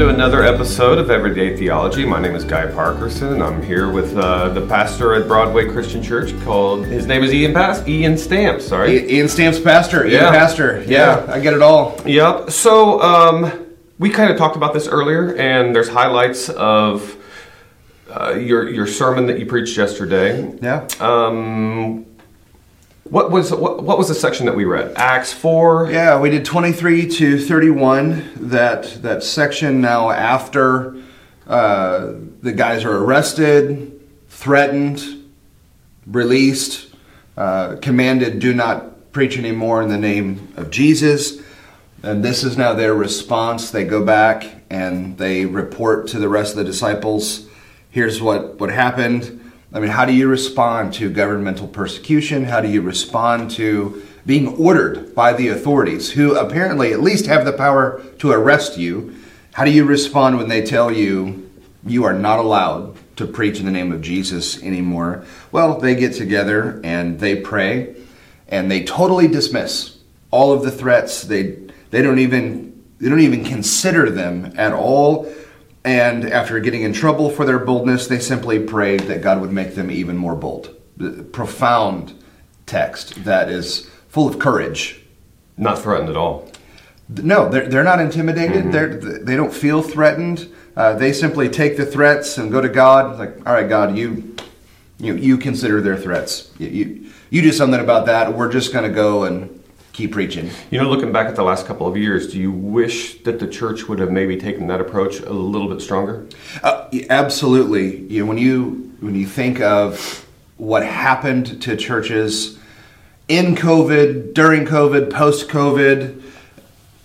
to another episode of Everyday Theology. My name is Guy Parkerson, and I'm here with uh, the pastor at Broadway Christian Church called, his name is Ian Pass, Ian Stamps, sorry. I- Ian Stamps Pastor. Ian Yeah. Pastor. Yeah, Yeah. I get it all. Yep. So um, we kind of talked about this earlier, and there's highlights of uh, your your sermon that you preached yesterday. Yeah. Um, what was what, what was the section that we read? Acts four. Yeah, we did 23 to 31. That that section now after uh, the guys are arrested, threatened, released, uh, commanded, do not preach anymore in the name of Jesus. And this is now their response. They go back and they report to the rest of the disciples. Here's what, what happened. I mean, how do you respond to governmental persecution? How do you respond to being ordered by the authorities, who apparently at least have the power to arrest you? How do you respond when they tell you you are not allowed to preach in the name of Jesus anymore? Well, they get together and they pray and they totally dismiss all of the threats. They they don't even they don't even consider them at all. And after getting in trouble for their boldness, they simply prayed that God would make them even more bold. Profound text that is full of courage. Not threatened at all. No, they're, they're not intimidated. They're, they don't feel threatened. Uh, they simply take the threats and go to God. Like, all right, God, you you, you consider their threats. You, you, you do something about that. We're just going to go and keep preaching. You know, looking back at the last couple of years, do you wish that the church would have maybe taken that approach a little bit stronger? Uh, absolutely. You know, when you when you think of what happened to churches in COVID, during COVID, post COVID,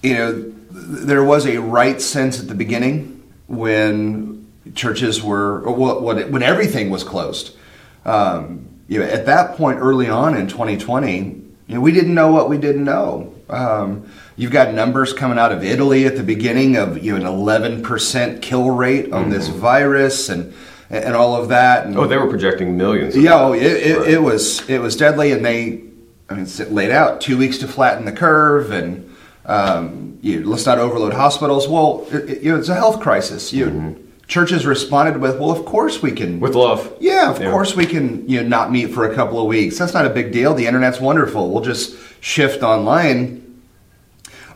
you know, there was a right sense at the beginning when churches were when everything was closed. Um, you know, at that point, early on in 2020, you know, we didn't know what we didn't know. Um, you've got numbers coming out of Italy at the beginning of you know an 11% kill rate on this virus and and all of that. And, Oh, they were projecting millions. yeah, oh, it, it, Right. it was it was deadly, and they, I mean, laid out two weeks to flatten the curve, and um, you, let's not overload hospitals. Well, it, you know, it's a health crisis. You churches responded with, well, of course we can. With love. yeah, of Yeah. course we can. You know, not meet for a couple of weeks. That's not a big deal. The internet's wonderful. We'll just shift online.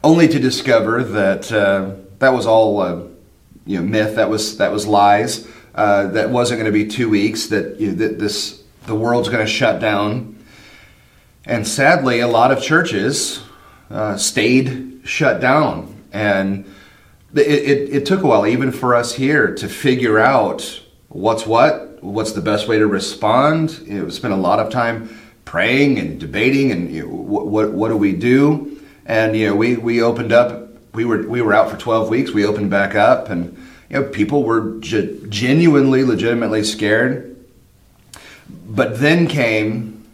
Only to discover that uh, that was all uh, you know myth. That was that was lies. Uh, that wasn't going to be two weeks. That, you know, that this the world's going to shut down. And sadly, a lot of churches uh, stayed shut down, and it, it, it took a while, even for us here, to figure out what's what, what's the best way to respond. You know, spent a lot of time praying and debating, and you know, what, what what do we do? And you know, we we opened up. We were we were out for twelve weeks. We opened back up, and you know, people were ge- genuinely, legitimately scared. But then came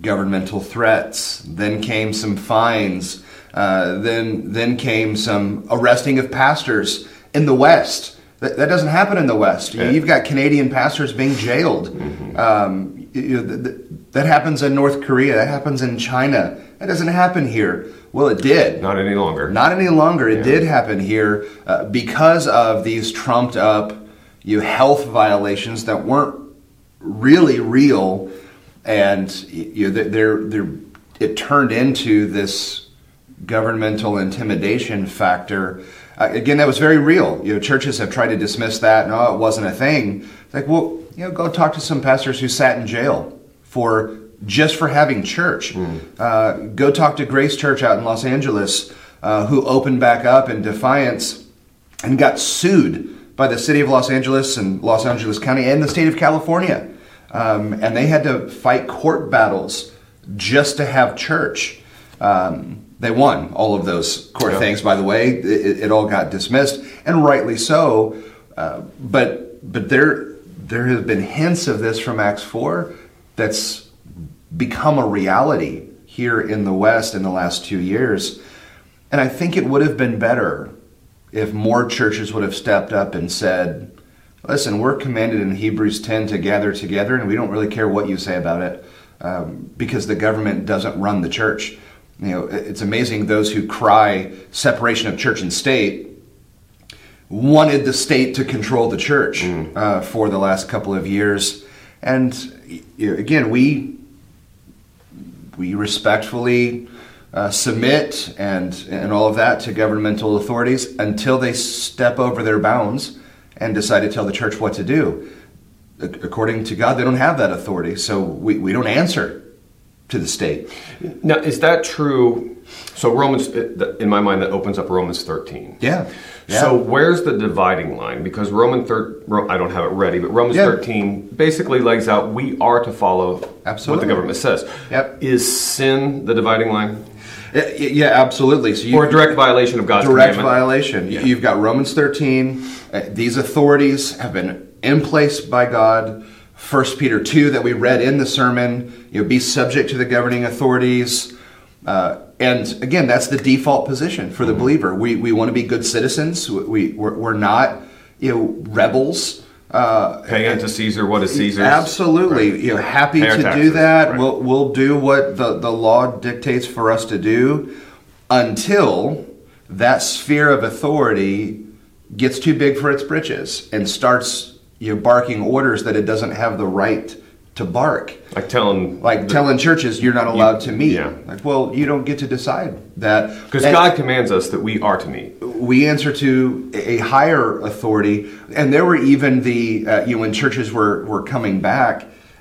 governmental threats. Then came some fines. Uh, then then came some arresting of pastors in the West. That, that doesn't happen in the West. Yeah. You've got Canadian pastors being jailed. Um, you know, th- th- that happens in North Korea. That happens in China. That doesn't happen here. Well, it did. Not any longer. Not any longer. It Yeah. did happen here uh, because of these trumped up you know, health violations that weren't really real, and you know, they're, they're, it turned into this governmental intimidation factor. Uh, again, that was very real. You know, churches have tried to dismiss that. No, it wasn't a thing. It's like, well, you know, go talk to some pastors who sat in jail for just for having church. Uh, go talk to Grace Church out in Los Angeles, uh, who opened back up in defiance and got sued by the city of Los Angeles and Los Angeles County and the state of California. Um, and they had to fight court battles just to have church. Um, they won all of those court Yeah. things, by the way. It, it all got dismissed, and rightly so. Uh, but but there there have been hints of this from Acts four that's become a reality here in the West in the last two years. And I think it would have been better if more churches would have stepped up and said, listen, we're commanded in Hebrews 10 to gather together, and we don't really care what you say about it um, because the government doesn't run the church. You know, it's amazing those who cry separation of church and state wanted the state to control the church uh, for the last couple of years. And you know, again, we we respectfully uh, submit and and all of that to governmental authorities until they step over their bounds and decide to tell the church what to do. According to God, they don't have that authority, so we, we don't answer to the state. Now, is that true? So Romans, in my mind, that opens up Romans 13. Yeah. yeah. So where's the dividing line? Because Roman thir- Ro- I don't have it ready, but Romans Yeah. 13 basically lays out we are to follow Absolutely. what the government says. Yep. Is sin the dividing line, Yeah, absolutely. So you, or a direct violation of God's direct violation. Yeah. You've got Romans 13. Uh, these authorities have been in place by God. 1 Peter 2 that we read in the sermon. You know, be subject to the governing authorities. Uh, and again, that's the default position for Mm-hmm. the believer. We, we want to be good citizens. We, we're, we're not you know, rebels. Uh, Pay unto Caesar what is Caesar's. Absolutely. Right. You know, happy Pay to do that. right. We'll we'll do what the, the law dictates for us to do until that sphere of authority gets too big for its britches and starts you know, barking orders that it doesn't have the right to bark. Like telling, Like telling churches you're not allowed to meet. yeah. Like, well, you don't get to decide that. because God commands us that we are to meet. we answer to a higher authority and there were even the uh, you know when churches were were coming back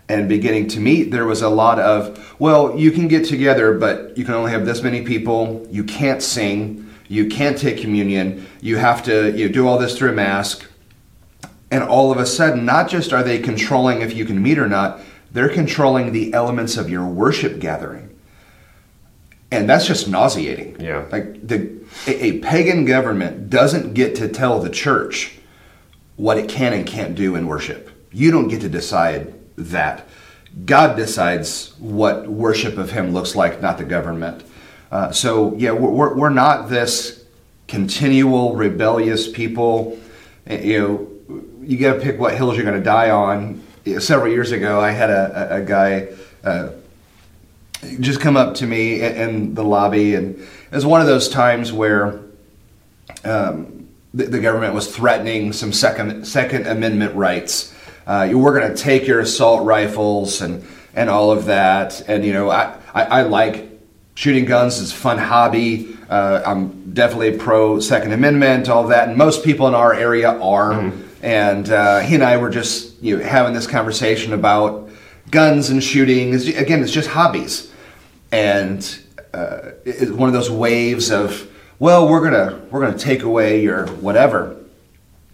and beginning to meet there was a lot of well you can get together but you can only have this many people you can't sing you can't take communion you have to you know, do all this through a mask and all of a sudden not just are they controlling if you can meet or not they're controlling the elements of your worship gathering and that's just nauseating. Yeah. Like the a, a pagan government doesn't get to tell the church what it can and can't do in worship. You don't get to decide that. God decides what worship of Him looks like, not the government. Uh, so yeah, we're, we're- not this continual rebellious people. Uh, You know, you got to pick what hills you're going to die on. Several years ago, I had a, a, a guy. Uh, just come up to me in, in the lobby, and it was one of those times where um, the, the government was threatening some second Second Amendment rights. Uh, you we're going to take your assault rifles and and all of that. And you know, I I, I like shooting guns. It's a fun hobby. Uh, I'm definitely pro Second Amendment, all that, and most people in our area are. And uh, he and I were just you know having this conversation about guns and shooting. It's, again, it's just hobbies. And uh, it's one of those waves of well we're gonna we're gonna take away your whatever.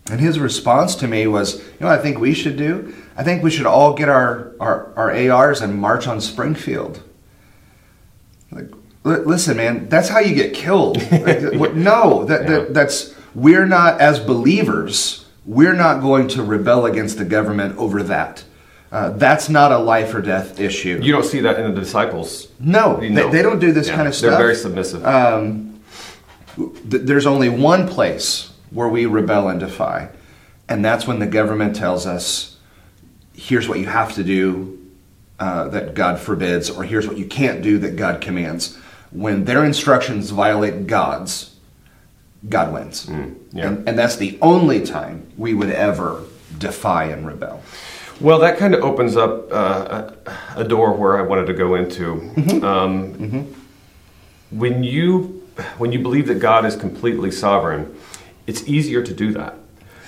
And his response to me was you know what i think we should do? I think we should all get our our, our ars and march on springfield. Like li- listen man that's how you get killed. Like, no that, Yeah. that that's we're not as believers we're not going to rebel against the government over that uh, that's not a life or death issue You don't see that in the disciples. no, You they, know. they don't do this Yeah, kind of stuff. They're very submissive. Th- There's only one place where we rebel and defy, and that's when the government tells us, here's what you have to do uh, that God forbids, or here's what you can't do that God commands. When their instructions violate God's, God wins. Mm, yeah. and, and that's the only time we would ever defy and rebel. Well, that kind of opens up uh, a, a door where I wanted to go into. Mm-hmm. Um, When you when you believe that God is completely sovereign, it's easier to do that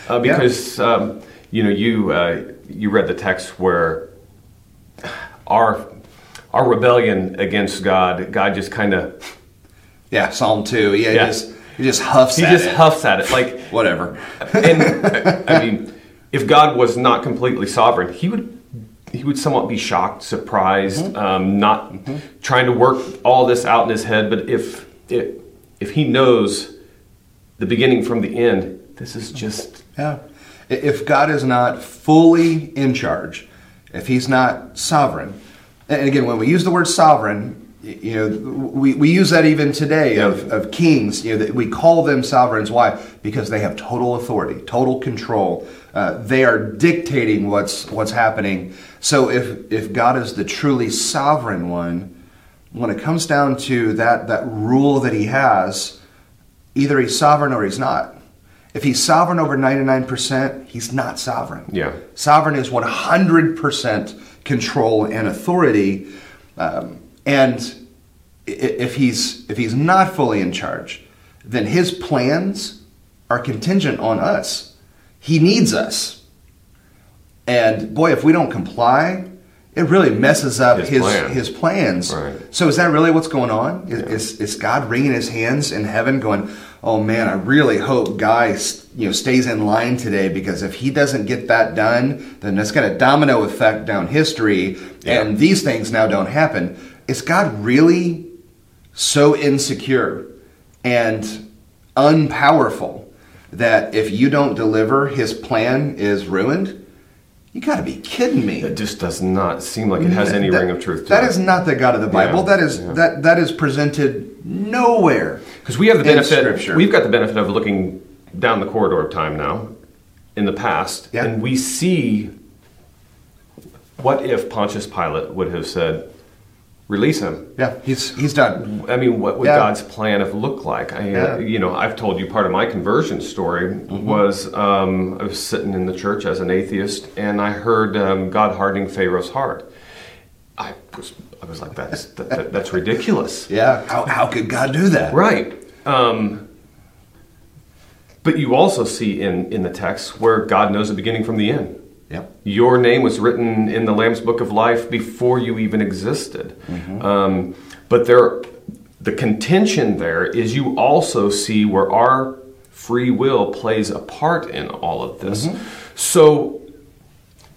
uh, because um, you know you uh, you read the text where our our rebellion against God, God just kind of Yeah, Psalm 2. Yeah, Yeah. Just, he just huffs he at just it. huffs at it like Whatever. and I mean, if God was not completely sovereign, he would he would somewhat be shocked, surprised, um, not trying to work all this out in his head. But if if if he knows the beginning from the end, this is just Yeah. If God is not fully in charge, if He's not sovereign, and again, when we use the word sovereign, you know, we, we use that even today of, of kings, you know, that we call them sovereigns. Why? Because they have total authority, total control. Uh, they are dictating what's, what's happening. So if, if God is the truly sovereign one, when it comes down to that, that rule that He has, either He's sovereign or He's not. If he's sovereign over 99%, he's not sovereign. Yeah. Sovereign is 100% control and authority. Um, and if he's, if he's not fully in charge, then his plans are contingent on us. He needs us. And boy, if we don't comply, it really messes up His his plan. his plans. Right. So is that really what's going on? Is, is, is God wringing his hands in heaven, going, "Oh man, I really hope Guy, you know, stays in line today because if he doesn't get that done, then it's going to domino effect down history, Yeah. and these things now don't happen." Is God really so insecure and unpowerful that if you don't deliver, his plan is ruined? You got to be kidding me. It just does not seem like it has any That- ring of truth to That it. is not the God of the Bible. Yeah, that is yeah. that that is presented nowhere. Because we have the benefit, we've got the benefit of looking down the corridor of time now, in the past, Yeah. and we see what if Pontius Pilate would have said, "Release him." Yeah, he's he's done. I mean, what would Yeah. God's plan have looked like? I, Yeah. you know, I've told you part of my conversion story Mm-hmm. was um, I was sitting in the church as an atheist, and I heard um, God hardening Pharaoh's heart. I was, I was like, that's that, that, that's ridiculous. Yeah, how how could God do that? Right. Um, but you also see in, in the text where God knows the beginning from the end. Yep. Your name was written in the Lamb's Book of Life before you even existed. Mm-hmm. Um, but there, the contention there is you also see where our free will plays a part in all of this. Mm-hmm. So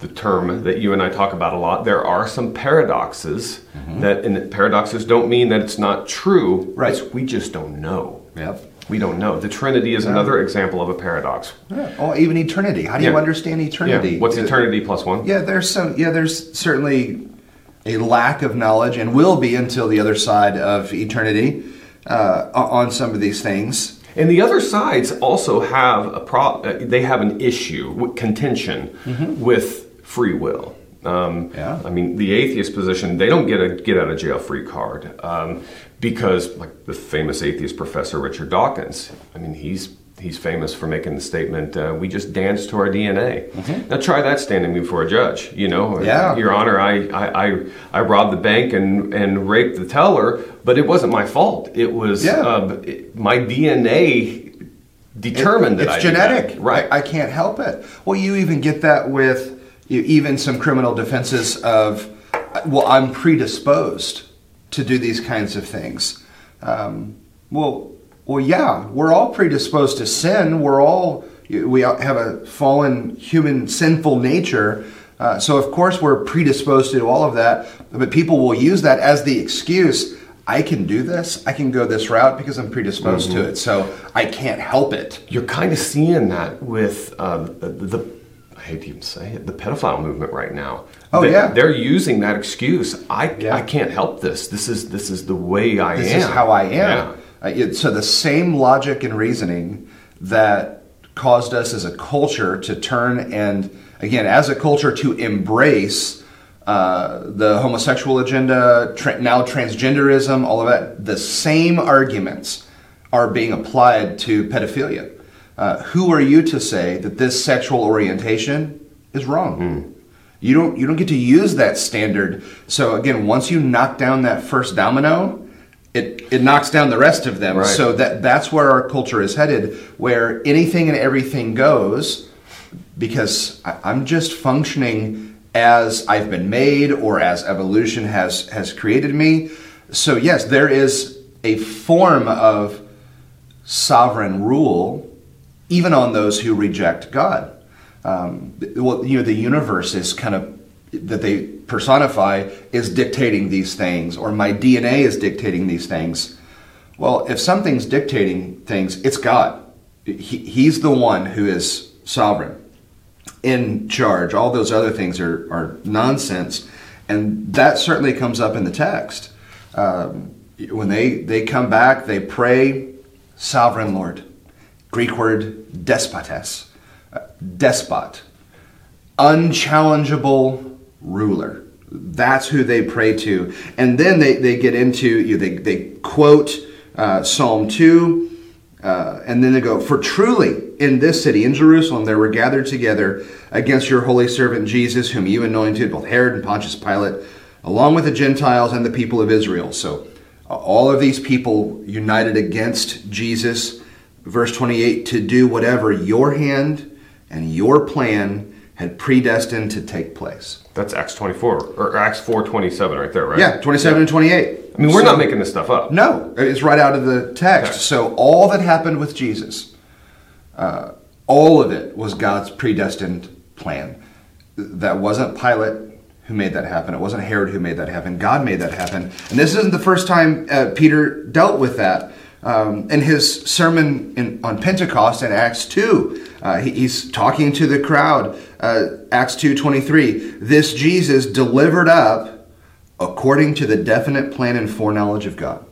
the term that you and I talk about a lot. There are some paradoxes mm-hmm. that, and paradoxes don't mean that it's not true. Right. We just don't know. Yep. We don't know. The Trinity is another example of a paradox. Yeah. Oh, even eternity. How do you understand eternity? Yeah. What's eternity plus one? Yeah, there's some. Yeah, there's certainly a lack of knowledge, and will be until the other side of eternity uh, on some of these things. And the other sides also have a pro- uh, they have an issue, with contention with free will. Um, Yeah. I mean, the atheist position, they don't get a get out of jail free card um, because, like the famous atheist professor Richard Dawkins, I mean, he's he's famous for making the statement, uh, "We just dance to our DNA." Now, try that standing before a judge. You know, Yeah. Your Honor, I, I, I, I robbed the bank and, and raped the teller, but it wasn't my fault. It was Yeah. uh, it- my DNA determined It- that I it's that. genetic, right? I, I can't help it. Well, you even get that with even some criminal defenses of, well, I'm predisposed to do these kinds of things. Um, well, well, yeah, we're all predisposed to sin. We're all we have a fallen human sinful nature. Uh, so of course we're predisposed to do all of that, but people will use that as the excuse. I can do this. I can go this route because I'm predisposed Mm-hmm. to it. So I can't help it. You're kind of seeing that with uh, the, the I hate to even say it, the pedophile movement right now. Oh, They- yeah. they're using that excuse. I Yeah. I can't help this. This is this is the way I this am. This is how I am. Yeah. Uh, it- so the same logic and reasoning that caused us as a culture to turn and again as a culture to embrace uh, the homosexual agenda, tra- now transgenderism, all of that. The same arguments are being applied to pedophilia. Uh, who are you to say that this sexual orientation is wrong? You don't you don't get to use that standard. So again, once you knock down that first domino, it it knocks down the rest of them. Right. So that that's where our culture is headed, where anything and everything goes, because I, I'm just functioning as I've been made or as evolution has has created me. So yes, there is a form of sovereign rule, even on those who reject God. Um, well, you know, the universe is kind of that they personify is dictating these things, or my DNA is dictating these things. Well, if something's dictating things, it's God. He, he's the one who is sovereign, in charge. All those other things are, are nonsense. And that certainly comes up in the text. Um, when they, they come back, they pray, Sovereign Lord. Greek word despotes, uh, despot, unchallengeable ruler. That's who they pray to. And then they, they get into, you know, they, they quote uh, Psalm 2 Uh, and then they go, For truly in this city, in Jerusalem, there were gathered together against your holy servant Jesus, whom you anointed, both Herod and Pontius Pilate, along with the Gentiles and the people of Israel. So uh, all of these people united against Jesus. Verse 28 to do whatever your hand and your plan had predestined to take place. That's Acts 24 or Acts 4:27 right there, right? Yeah, 27 and 28. I mean, we're So- not making this stuff up. No, it's right out of the text. Okay. So all that happened with Jesus, uh, all of it was God's predestined plan. That wasn't Pilate who made that happen. It wasn't Herod who made that happen. God made that happen. And this isn't the first time uh, Peter dealt with that. Um, in his sermon in, on Pentecost in Acts 2, uh, he- he's talking to the crowd. Uh, Acts 2.23, this Jesus delivered up according to the definite plan and foreknowledge of God.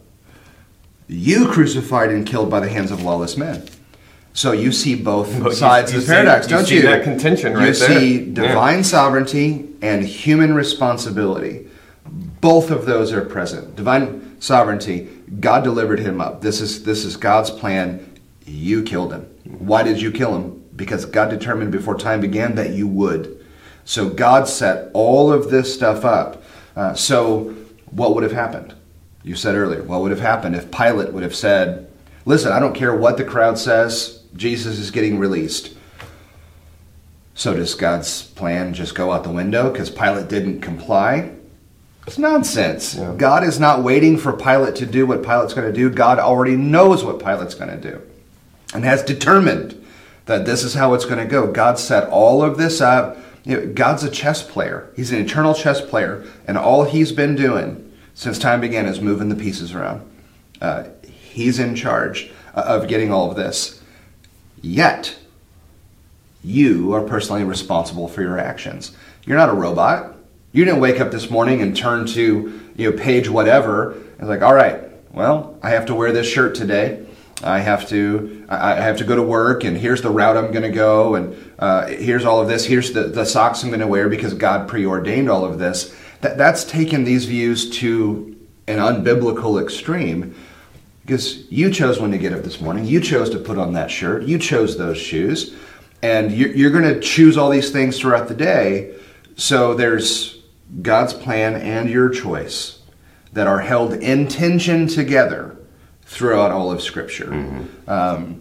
You crucified and killed by the hands of lawless men. So you see both sides you of the paradox, you don't see you? that contention You right there. see Yeah. divine sovereignty and human responsibility. Both of those are present. Divine sovereignty, God delivered him up. This is this is God's plan. You killed him. Why did you kill him? Because God determined before time began that you would. So God set all of this stuff up. Uh, so what would have happened? You said earlier, what would have happened if Pilate would have said, Listen, I don't care what the crowd says, Jesus is getting released. So does God's plan just go out the window because Pilate didn't comply? It's nonsense. Yeah. God is not waiting for Pilate to do what Pilate's going to do. God already knows what Pilate's going to do and has determined that this is how it's going to go. God set all of this up. You know, God's a chess player. He's an eternal chess player, and all he's been doing since time began is moving the pieces around. Uh, he's in charge of getting all of this. Yet, you are personally responsible for your actions. You're not a robot. You didn't wake up this morning and turn to you know page whatever and like, all right, well, I have to wear this shirt today. I have to I have to go to work and here's the route I'm going to go and uh, here's all of this. Here's the, the socks I'm going to wear because God preordained all of this. That, that's taken these views to an unbiblical extreme because you chose when to get up this morning. You chose to put on that shirt. You chose those shoes. And you're, you're going to choose all these things throughout the day. So there's God's plan and your choice that are held in tension together throughout all of Scripture. Um,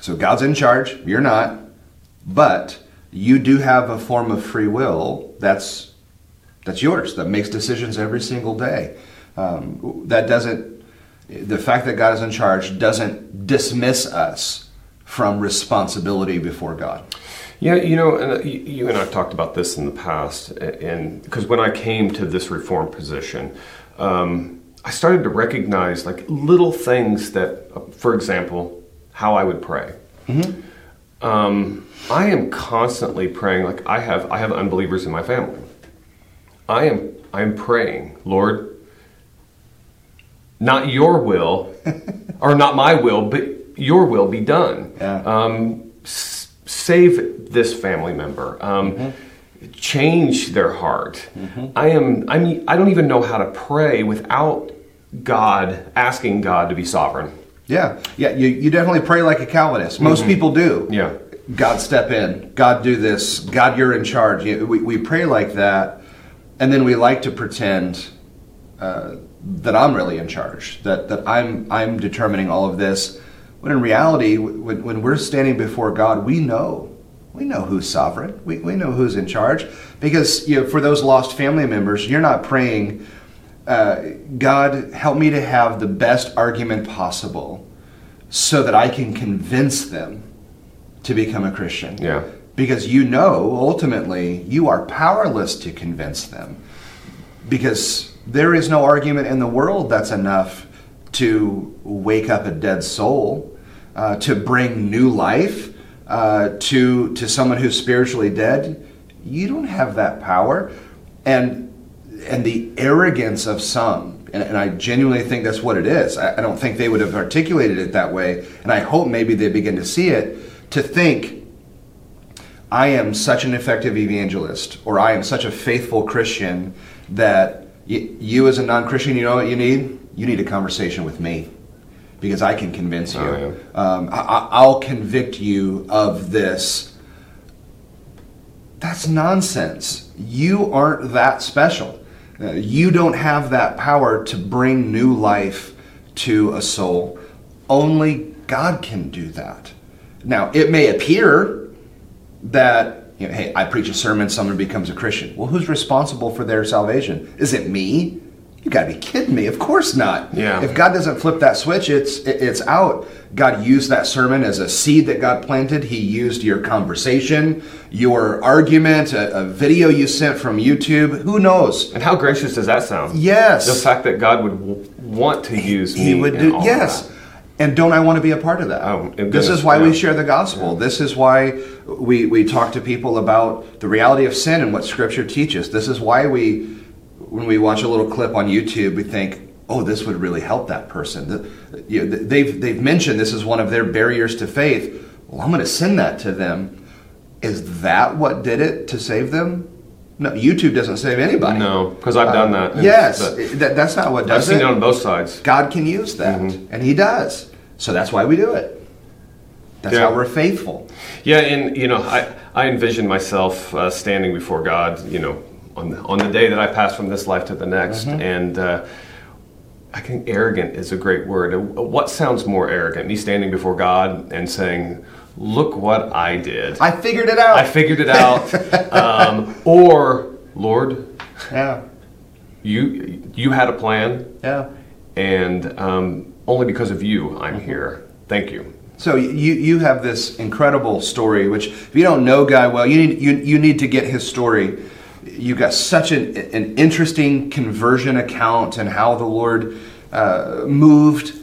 so God's in charge. You're not. But you do have a form of free will that's that's yours that makes decisions every single day. Um, that doesn't the fact that God is in charge doesn't dismiss us from responsibility before God. Yeah, you know, and uh, you- and I've talked about this in the past, and because when I came to this reform position, um, I started to recognize like little things that, uh, for example, how I would pray. Um, I am constantly praying. Like I have, I have unbelievers in my family. I am, I am praying, Lord. Not your will, or not my will, but your will be done. Yeah. Um, save this family member. Um, Change their heart. I am. I mean, I don't even know how to pray without God asking God to be sovereign. Yeah, yeah. You, you definitely pray like a Calvinist. Most people do. Yeah. God step in. God do this. God you're in charge. You- We, we pray like that, and then we like to pretend uh, that I'm really in charge. That that I'm I'm determining all of this. When in reality, when, when we're standing before God, we know we know who's sovereign. We, we know who's in charge because you know, for those lost family members, you're not praying. Uh, God, help me to have the best argument possible so that I can convince them to become a Christian. Yeah. Because you know, ultimately, you are powerless to convince them. Because there is no argument in the world that's enough to wake up a dead soul, uh, to bring new life uh, to, to someone who's spiritually dead. You don't have that power. And and the arrogance of some, and, and I genuinely think that's what it is. I, I don't think they would have articulated it that way, and I hope maybe they begin to see it to think, I am such an effective evangelist, or I am such a faithful Christian that you, as a non Christian, you know what you need? You need a conversation with me. Because I can convince you. Oh, um, I, I- I'll convict you of this. That's nonsense. You aren't that special. Uh, you don't have that power to bring new life to a soul. Only God can do that. Now, it may appear that, you know, hey, I preach a sermon, someone becomes a Christian. Well, who's responsible for their salvation? Is it me? You got to be kidding me. Of course not. Yeah. If God doesn't flip that switch, it's it's out. God used that sermon as a seed that God planted. He used your conversation, your argument, a, a video you sent from YouTube. Who knows? And how gracious does that sound? Yes. The fact that God would w- want to use me. He would do yes. And don't I want to be a part of that? Oh, this is why we share the gospel. This is why we, we talk to people about the reality of sin and what Scripture teaches. This is why we, when we watch a little clip on YouTube, we think, "Oh, this would really help that person." The- you know, they've they've mentioned this is one of their barriers to faith. Well, I'm going to send that to them. Is that what did it to save them? No, YouTube doesn't save anybody. No, because I've done that. Yes, that- that, that's not what does I've seen it. it on both sides. God can use that, and He does. So that's why we do it. That's Yeah. how we're faithful. Yeah, and you know, I I envision myself uh, standing before God, you know, on the, on the day that I pass from this life to the next, Mm-hmm. and uh, I think arrogant is a great word. Uh, What sounds more arrogant? Me standing before God and saying, "Look what I did. I figured it out. I figured it out," um, or Lord, yeah, you you had a plan, yeah. and um, only because of you I'm here. Thank you. So you you have this incredible story, which if you don't know Guy well, you need you you need to get his story. You got such an an interesting conversion account and how the Lord uh, moved.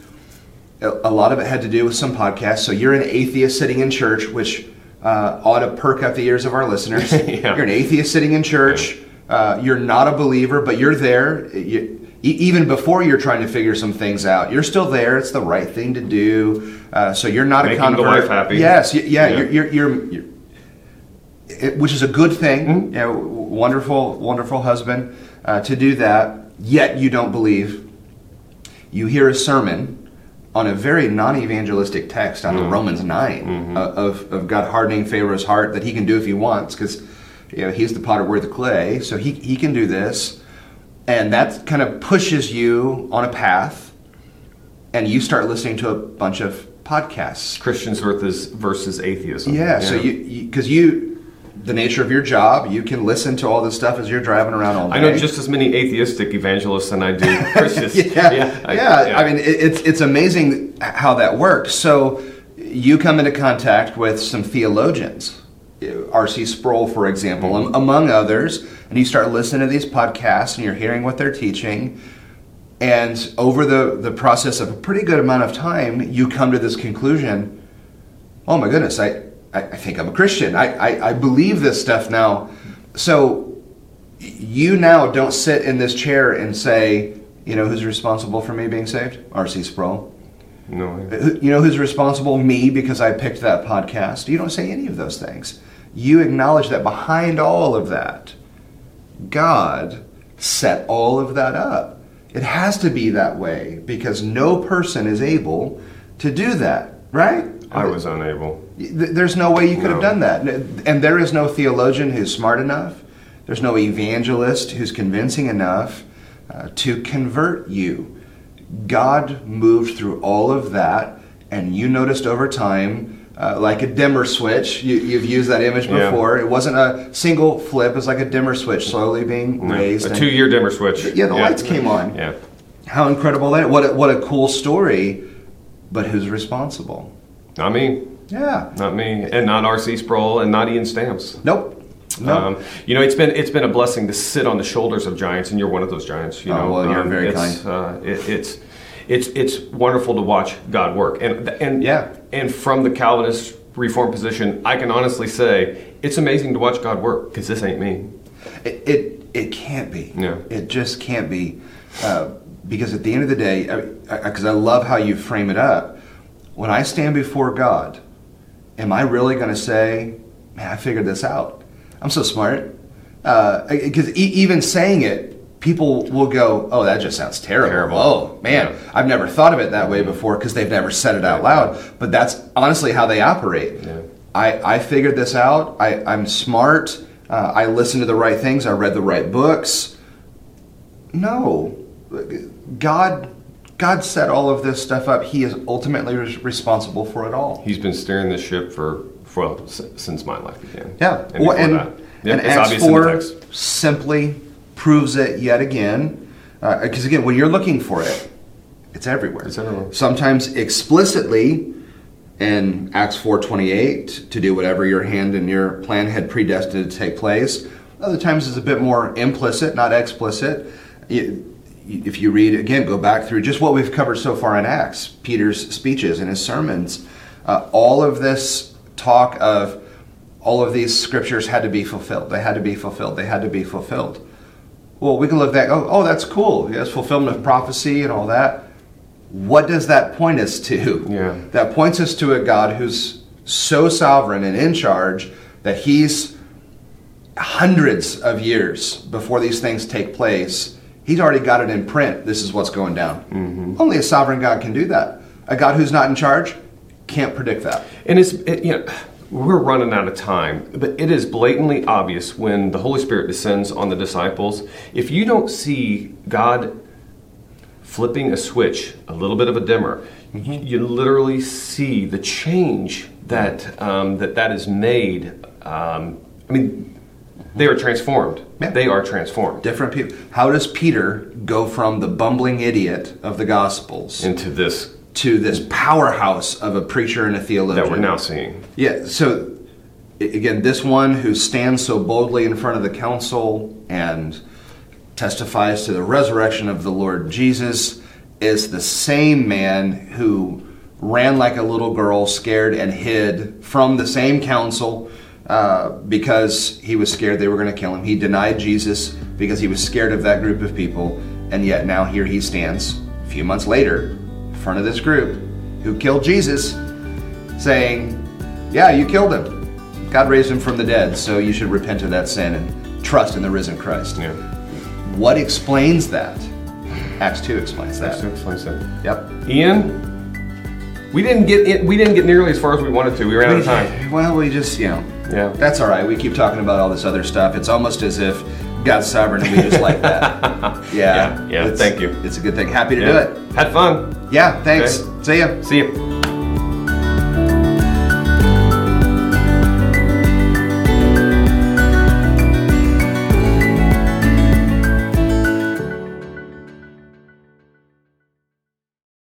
A lot of it had to do with some podcasts. So you're an atheist sitting in church, which uh, ought to perk up the ears of our listeners. Yeah. You're an atheist sitting in church. Uh, you're not a believer, but you're there. You, even before you're trying to figure some things out, you're still there. It's the right thing to do. Uh, so you're not Making a the convert. wife happy. Yes, yeah, Yeah. You're, you're, you're, you're it, which is a good thing. Mm-hmm. You know, wonderful, wonderful husband uh, to do that. Yet you don't believe. You hear a sermon on a very non-evangelistic text out of Romans 9 uh, of, of God hardening Pharaoh's heart that he can do if he wants because you know, he's the potter, we're the clay, so he, he can do this. And that kind of pushes you on a path and you start listening to a bunch of podcasts. Christians versus versus atheism. Yeah, so you because you, the nature of your job, you can listen to all this stuff as you're driving around all day. I know just as many atheistic evangelists than I do Christians. yeah, yeah. I, mean, it, it's it's amazing how that works. So you come into contact with some theologians, R.C. Sproul, for example, Mm-hmm. among others, and you start listening to these podcasts and you're hearing what they're teaching. And over the, the process of a pretty good amount of time, you come to this conclusion oh my goodness, I, I, I think I'm a Christian. I, I, I believe this stuff now. So you now don't sit in this chair and say, you know, who's responsible for me being saved? R.C. Sproul. no. You know who's responsible? Me, because I picked that podcast. You don't say any of those things. You acknowledge that behind all of that, God set all of that up. It has to be that way because no person is able to do that, right? I was unable. There's no way you could have done that. And there is no theologian who's smart enough. There's no evangelist who's convincing enough uh, to convert you. God moved through all of that, and you noticed over time, uh, like a dimmer switch. You, you've used that image Yeah. before. It wasn't a single flip, it was like a dimmer switch slowly being No, raised. a two-year dimmer switch. Yeah, the lights came on. Yeah. How incredible that! What a, what a cool story, but who's responsible? Not me. Yeah. Not me. And not R.C. Sproul and not Ian Stamps. Nope. No. Um, you know, it's been it's been a blessing to sit on the shoulders of giants, and you're one of those giants. You Oh, know, well, you're Um, very it's, Uh, it, it's it's it's wonderful to watch God work, and and Yeah. and from the Calvinist Reformed position, I can honestly say it's amazing to watch God work because this ain't me. It, it it can't be. Yeah. It just can't be, uh, because at the end of the day, because I, love how you frame it up. When I stand before God, am I really going to say, "Man, I figured this out. I'm so smart"? Because e- even saying it, people will go, "Oh, that just sounds terrible." Terrible. Oh man. I've never thought of it that way before because they've never said it out loud. But that's honestly how they operate. Yeah. I, I figured this out. I, I'm smart. Uh, I listened to the right things. I read the right books. No, God, God set all of this stuff up. He is ultimately res- responsible for it all. He's been steering the ship for, for well, s- since my life began. Yeah, And, well, and. Yep, and Acts obvious in the four simply proves it yet again. Uh, because again, when you're looking for it, it's everywhere. It's everywhere. Sometimes explicitly in Acts four twenty eight to do whatever your hand and your plan had predestined to take place. Other times it's a bit more implicit, not explicit. You- If you read again, go back through just what we've covered so far in Acts, Peter's speeches and his sermons. Uh, all of this talk of all of these scriptures had to be fulfilled. They had to be fulfilled. They had to be fulfilled. Well, we can look back. Oh, oh, that's cool. Yes, fulfillment of prophecy and all that. What does that point us to? Yeah. That points us to a God who's so sovereign and in charge that He's hundreds of years before these things take place. He's already got it in print. This is what's going down. Only a sovereign God can do that. A God who's not in charge can't predict that. And it's it, you know we're running out of time, but it is blatantly obvious when the Holy Spirit descends on the disciples. If you don't see God flipping a switch, a little bit of a dimmer, you literally see the change that um, that that is made. Um, I mean, they are transformed. Yeah. They are transformed Different people. How does Peter go from the bumbling idiot of the Gospels into this to this powerhouse of a preacher and a theologian? that we're now seeing. Yeah, so again, this one who stands so boldly in front of the council and testifies to the resurrection of the Lord Jesus is the same man who ran like a little girl, scared and hid from the same council uh, because he was scared they were going to kill him. He denied Jesus because he was scared of that group of people, and yet now here he stands a few months later in front of this group who killed Jesus saying, Yeah, you killed him. God raised him from the dead, so you should repent of that sin and trust in the risen Christ. Yeah. What explains that? Acts 2 explains that. to explain that. Yep. Ian, we didn't get it, we didn't get nearly as far as we wanted to. We ran out of time. Well, we just, you know, Yeah. that's all right. We keep talking about all this other stuff. It's almost as if God's sovereign and we just like that. Yeah. Yeah, yeah, thank you. It's a good thing. Happy to Yeah. do it. Had fun. Yeah, thanks. See ya. See you.